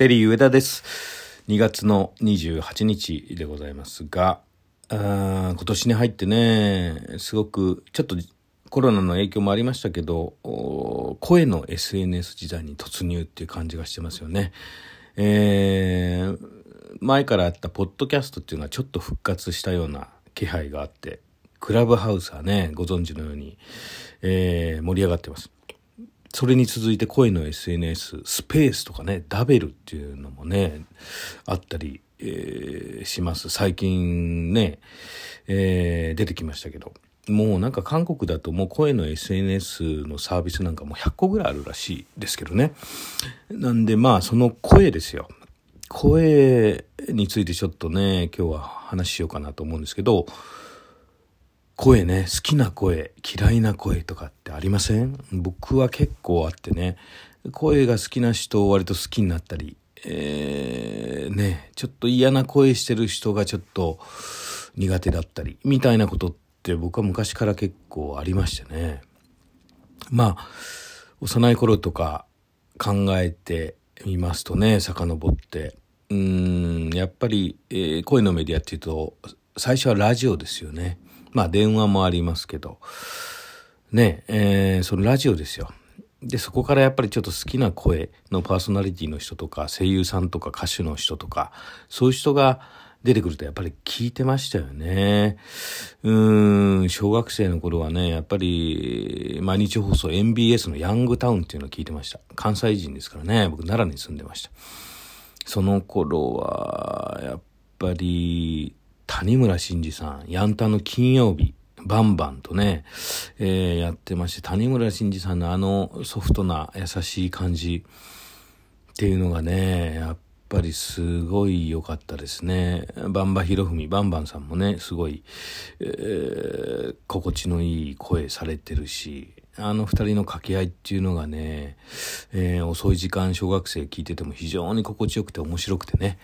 テリー上田です。2月の28日でございますが、あ今年に入ってね、すごく、ちょっとコロナの影響もありましたけど、声の SNS 時代に突入っていう感じがしてますよね。えー、前からあったポッドキャストっていうのはちょっと復活したような気配があって、クラブハウスはね、ご存知のように、えー盛り上がってます。それに続いて声の SNS、スペースとかね、ダベルっていうのもね、あったり、えーします。最近ね、えー出てきましたけど。もうなんか韓国だともう声の SNS のサービスなんかもう100個ぐらいあるらしいですけどね。なんでまあその声ですよ。声についてちょっとね、今日は話しようかなと思うんですけど、声ね、好きな声、嫌いな声とかってありません？僕は結構あってね、声が好きな人を割と好きになったり、えー、ね、ちょっと嫌な声してる人がちょっと苦手だったり、みたいなことって僕は昔から結構ありましてね。まあ、幼い頃とか考えてみますとね、遡って、うん、やっぱり、えー声のメディアっていうと、最初はラジオですよね。まあ電話もありますけど、ね、えーそのラジオですよ。で、そこからやっぱりちょっと好きな声のパーソナリティの人とか、声優さんとか歌手の人とか、そういう人が出てくるとやっぱり聞いてましたよね。うん、小学生の頃はね、やっぱり毎日放送 MBS のヤングタウンっていうのを聞いてました。関西人ですからね、僕奈良に住んでました。その頃は、やっぱり、谷村新司さん、ヤンタの金曜日、バンバンとね、えーやってまして、谷村新司さんのあのソフトな優しい感じっていうのがね、やっぱりすごい良かったですね。バンバヒロフミ、バンバンさんもね、すごい、えー心地のいい声されてるし、あの二人の掛け合いっていうのがね、えー遅い時間小学生聞いてても非常に心地よくて面白くてね、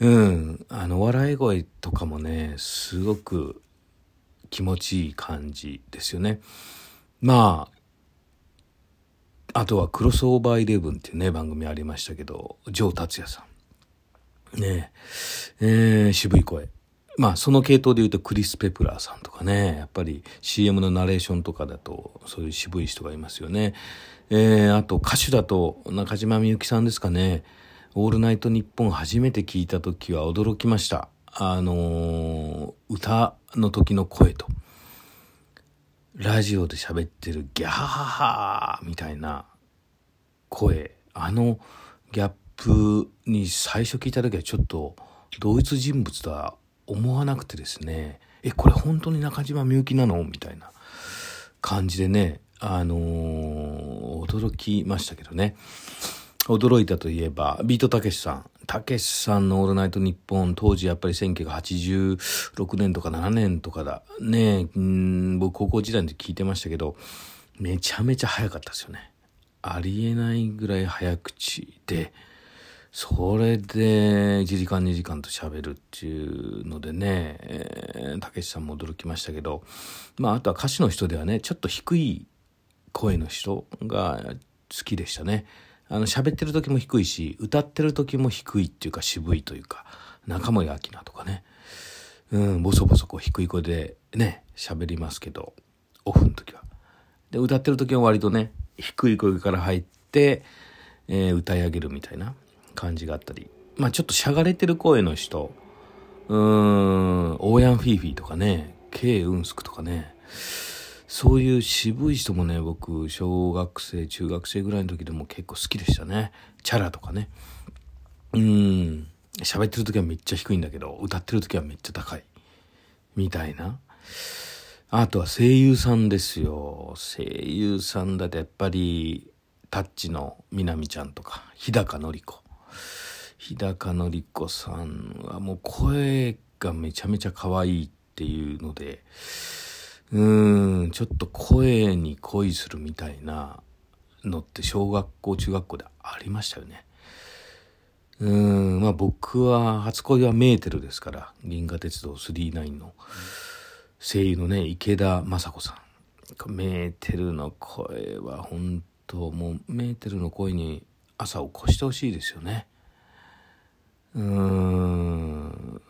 うん、あの笑い声とかもね、すごく気持ちいい感じですよね。まあ、あとはクロスオーバーイレブンっていうね、番組ありましたけど、ジョー達也さん。ねえ、えー渋い声。まあ、その系統で言うとクリス・ペプラーさんとかね、やっぱり CM のナレーションとかだと、そういう渋い人がいますよね。えーあと歌手だと中島みゆきさんですかね。オールナイトニッポン初めて聞いた時は驚きました。あのー歌の時の声と、ラジオで喋ってるギャーハーみたいな声、あのギャップに最初聞いた時はちょっと同一人物とは思わなくてですね、え、これ本当に中島みゆきなのみたいな感じでね、あのー驚きましたけどね。驚いたといえば、ビートたけしさん。たけしさんのオールナイトニッポン、当時やっぱり1986年とか7年とかだ。ねえ、ん僕高校時代に聞いてましたけど、めちゃめちゃ早かったですよね。ありえないぐらい早口で、それで1時間2時間と喋るっていうのでね、たけしさんも驚きましたけど、まああとは歌手の人ではね、ちょっと低い声の人が好きでしたね。あの喋ってる時も低いし、歌ってる時も低いっていうか渋いというか、中森明菜とかね、うん、ボソボソこう低い声でね、喋りますけど、オフの時は。で、歌ってる時は割とね、低い声から入って、えー歌い上げるみたいな感じがあったり、まあちょっとしゃがれてる声の人、うーん、オーヤンフィーフィーとかね、ケイ・ウンスクとかね、そういう渋い人もね、僕、小学生、中学生ぐらいの時でも結構好きでしたね。チャラとかね。うん。喋ってる時はめっちゃ低いんだけど、歌ってる時はめっちゃ高い。みたいな。あとは声優さんですよ。声優さんだとやっぱり、タッチのみなみちゃんとか、日高のり子。日高のり子さんはもう声がめちゃめちゃ可愛いっていうので、うーん、ちょっと声に恋するみたいなのって小学校、中学校でありましたよね。うーん、まあ僕は初恋はメーテルですから、銀河鉄道39の声優のね、池田雅子さん。メーテルの声は本当もうメーテルの声に朝を越してほしいですよね。うーん、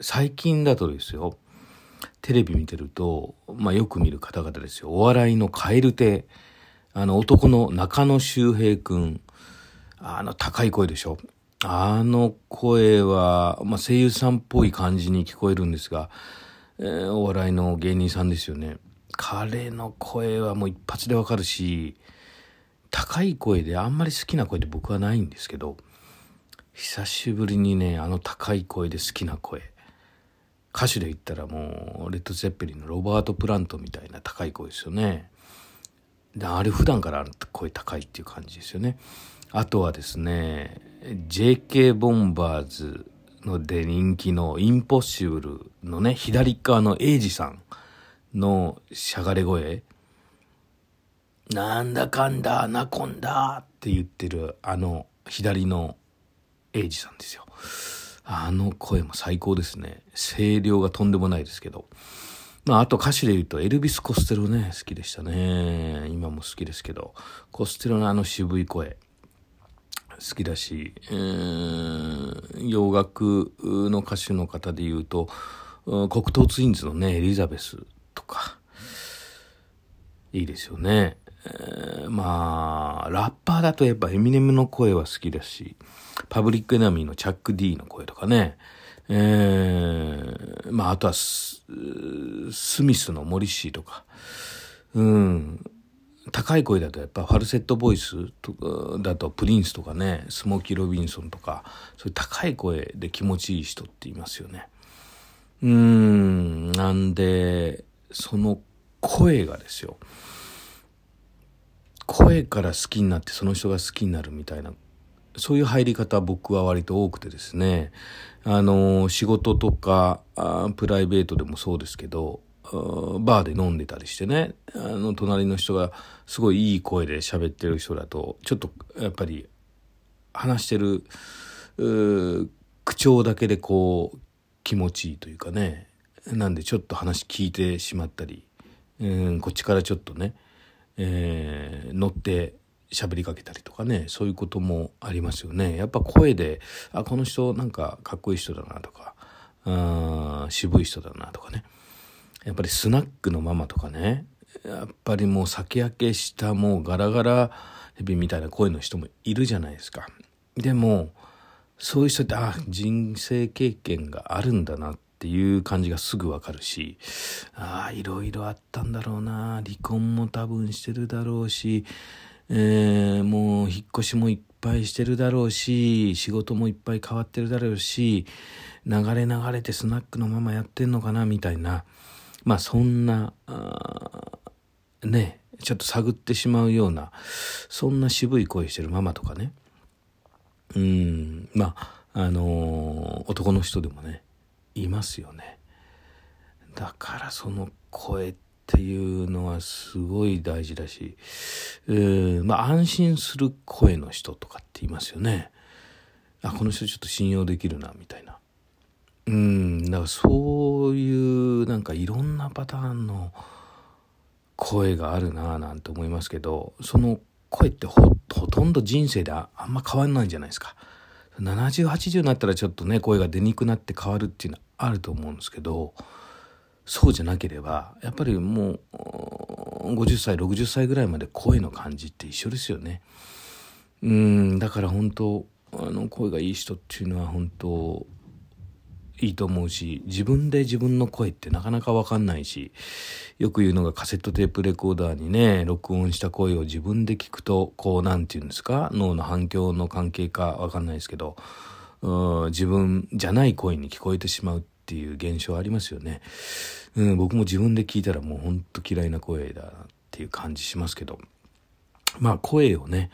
最近だとですよ、テレビ見てると、まあよく見る方々ですよ。お笑いの蛙手、あの男の中野周平くん、あの高い声でしょ。あの声は、まあ声優さんっぽい感じに聞こえるんですが、えー、お笑いの芸人さんですよね。彼の声はもう一発でわかるし、高い声であんまり好きな声って僕はないんですけど、久しぶりにね、あの高い声で好きな声。歌手で言ったらもう、レッド・ゼッペリンのロバート・プラントみたいな高い声ですよね。であれ普段から声高いっていう感じですよね。あとはですね、JK ボンバーズので人気のインポッシブルのね、左側のエイジさんのしゃがれ声。なんだかんだ、アナコンダって言ってるあの左のエイジさんですよ。あの声も最高ですね。声量がとんでもないですけど。まあ、あと歌手で言うと、エルビス・コステロね、好きでしたね。今も好きですけど、コステロのあの渋い声、好きだし、えー、洋楽の歌手の方で言うと、黒糖ツインズのね、エリザベスとか、いいですよね。えー、まあ、ラッパーだとやっぱエミネムの声は好きだし、パブリックエナミーのチャック D の声とかね、えー、まあ、あとはス、スミスのモリッシーとか、うん、高い声だとやっぱファルセットボイスとだとプリンスとかね、スモーキー・ロビンソンとか、そういう高い声で気持ちいい人っていますよね。うん、なんで、その声がですよ。声から好きになってその人が好きになるみたいなそういう入り方僕は割と多くてですね、あの、仕事とか、プライベートでもそうですけど、バーで飲んでたりしてね、あの、隣の人がすごいいい声で喋ってる人だと、ちょっとやっぱり話してる、口調だけでこう、気持ちいいというかね、なんでちょっと話聞いてしまったり、うん、こっちからちょっとね、えー、乗って喋りかけたりとかねそういうこともありますよね。やっぱ声であこの人なんかかっこいい人だなとかあ渋い人だなとかね。やっぱりスナックのママとかねやっぱりもう酒焼けしたもうガラガラヘビみたいな声の人もいるじゃないですか。でもそういう人ってあ人生経験があるんだなっていう感じがすぐわかるしああいろいろあったんだろうな離婚も多分してるだろうしえー、もう引っ越しもいっぱいしてるだろうし、仕事もいっぱい変わってるだろうし、流れ流れてスナックのままやってんのかなみたいな、まあそんな、ね、ちょっと探ってしまうような、そんな渋い声してるママとかね。うん、まあ、あのー、男の人でもね、いますよね。だからその声っていうのはすごい大事だし、えー、まあ安心する声の人とかっていますよね。あ、この人ちょっと信用できるな、みたいな。うん、だからそういうなんかいろんなパターンの声があるなぁなんて思いますけど、その声ってほとんど人生であんま変わんないんじゃないですか。70、80になったらちょっとね、声が出にくくなって変わるっていうのはあると思うんですけど、そうじゃなければやっぱりもう50歳60歳ぐらいまで声の感じって一緒ですよね。うんだから本当あの声がいい人っていうのは本当いいと思うし自分で自分の声ってなかなか分かんないしよく言うのがカセットテープレコーダーにね録音した声を自分で聞くとこう何て言うんですか脳の反響の関係か分かんないですけど自分じゃない声に聞こえてしまうっっていう現象ありますよね。うん、僕も自分で聞いたらもうほんと嫌いな声だなっていう感じしますけど。まあ声をね、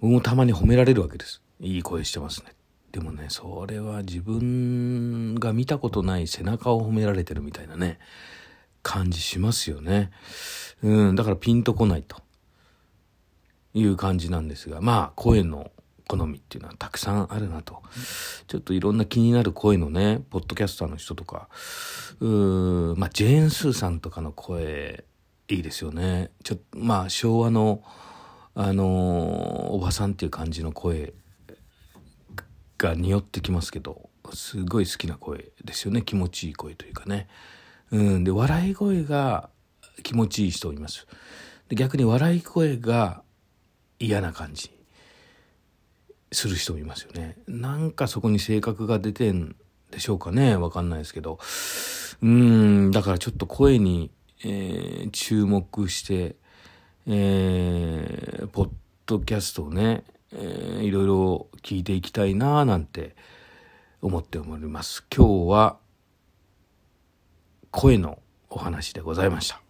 僕もたまに褒められるわけです。いい声してますね。でもね、それは自分が見たことない背中を褒められてるみたいなね、感じしますよね。うん、だからピンとこないという感じなんですが、まあ声の好みっていうのはたくさんあるなと。ちょっといろんな気になる声のね、ポッドキャスターの人とか、うーまあ、ジェーン・スーさんとかの声、いいですよね。ちょっと、まあ、昭和の、あのー、おばさんっていう感じの声がか匂ってきますけど、すごい好きな声ですよね。気持ちいい声というかね。うん。で、笑い声が気持ちいい人います。で逆に笑い声が嫌な感じする人もいますよね。なんかそこに性格が出てんでしょうかね。わかんないですけど。うん、だからちょっと声に、えー、注目して、えー、ポッドキャストをね、えー、いろいろ聞いていきたいななんて思っております。今日は声のお話でございました。